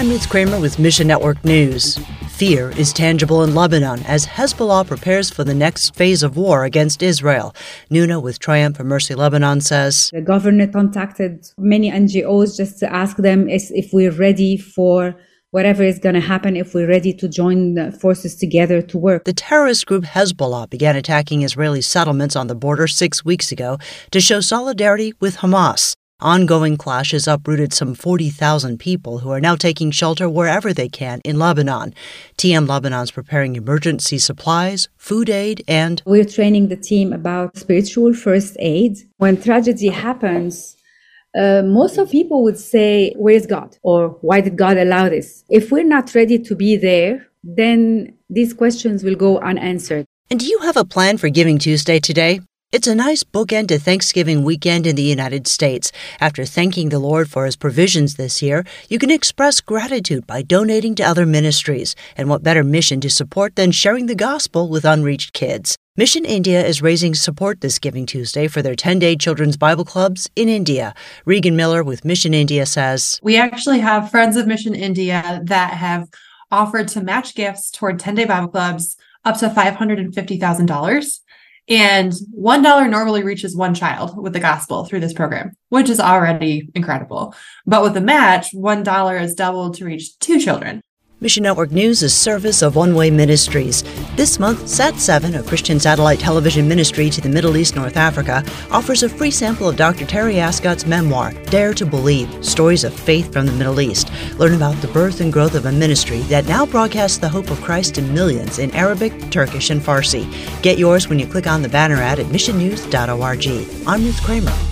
I'm Ruth Kramer with Mission Network News. Fear is tangible in Lebanon as Hezbollah prepares for the next phase of war against Israel. Nuna with Triumphant Mercy Lebanon says The governor contacted many NGOs just to ask them if we're ready for whatever is going to happen if we're ready to join forces together to work. The terrorist group Hezbollah began attacking Israeli settlements on the border six weeks ago to show solidarity with Hamas. Ongoing clashes uprooted some 40,000 people who are now taking shelter wherever they can in Lebanon. TM Lebanon's preparing emergency supplies, food aid, and we're training the team about spiritual first aid. When tragedy happens, uh, most of people would say, Where's God? Or why did God allow this? If we're not ready to be there, then these questions will go unanswered. And do you have a plan for Giving Tuesday today? It's a nice bookend to Thanksgiving weekend in the United States. After thanking the Lord for his provisions this year, you can express gratitude by donating to other ministries. And what better mission to support than sharing the gospel with unreached kids? Mission India is raising support this Giving Tuesday for their 10 day children's Bible clubs in India. Regan Miller with Mission India says We actually have friends of Mission India that have offered to match gifts toward 10 day Bible clubs up to $550,000. And $1 normally reaches one child with the gospel through this program, which is already incredible. But with the match, $1 is doubled to reach two children. Mission Network News is service of One Way Ministries. This month, Sat7, a Christian satellite television ministry to the Middle East North Africa, offers a free sample of Dr. Terry Ascott's memoir, Dare to Believe Stories of Faith from the Middle East. Learn about the birth and growth of a ministry that now broadcasts the hope of Christ to millions in Arabic, Turkish, and Farsi. Get yours when you click on the banner ad at missionnews.org. I'm Ruth Kramer.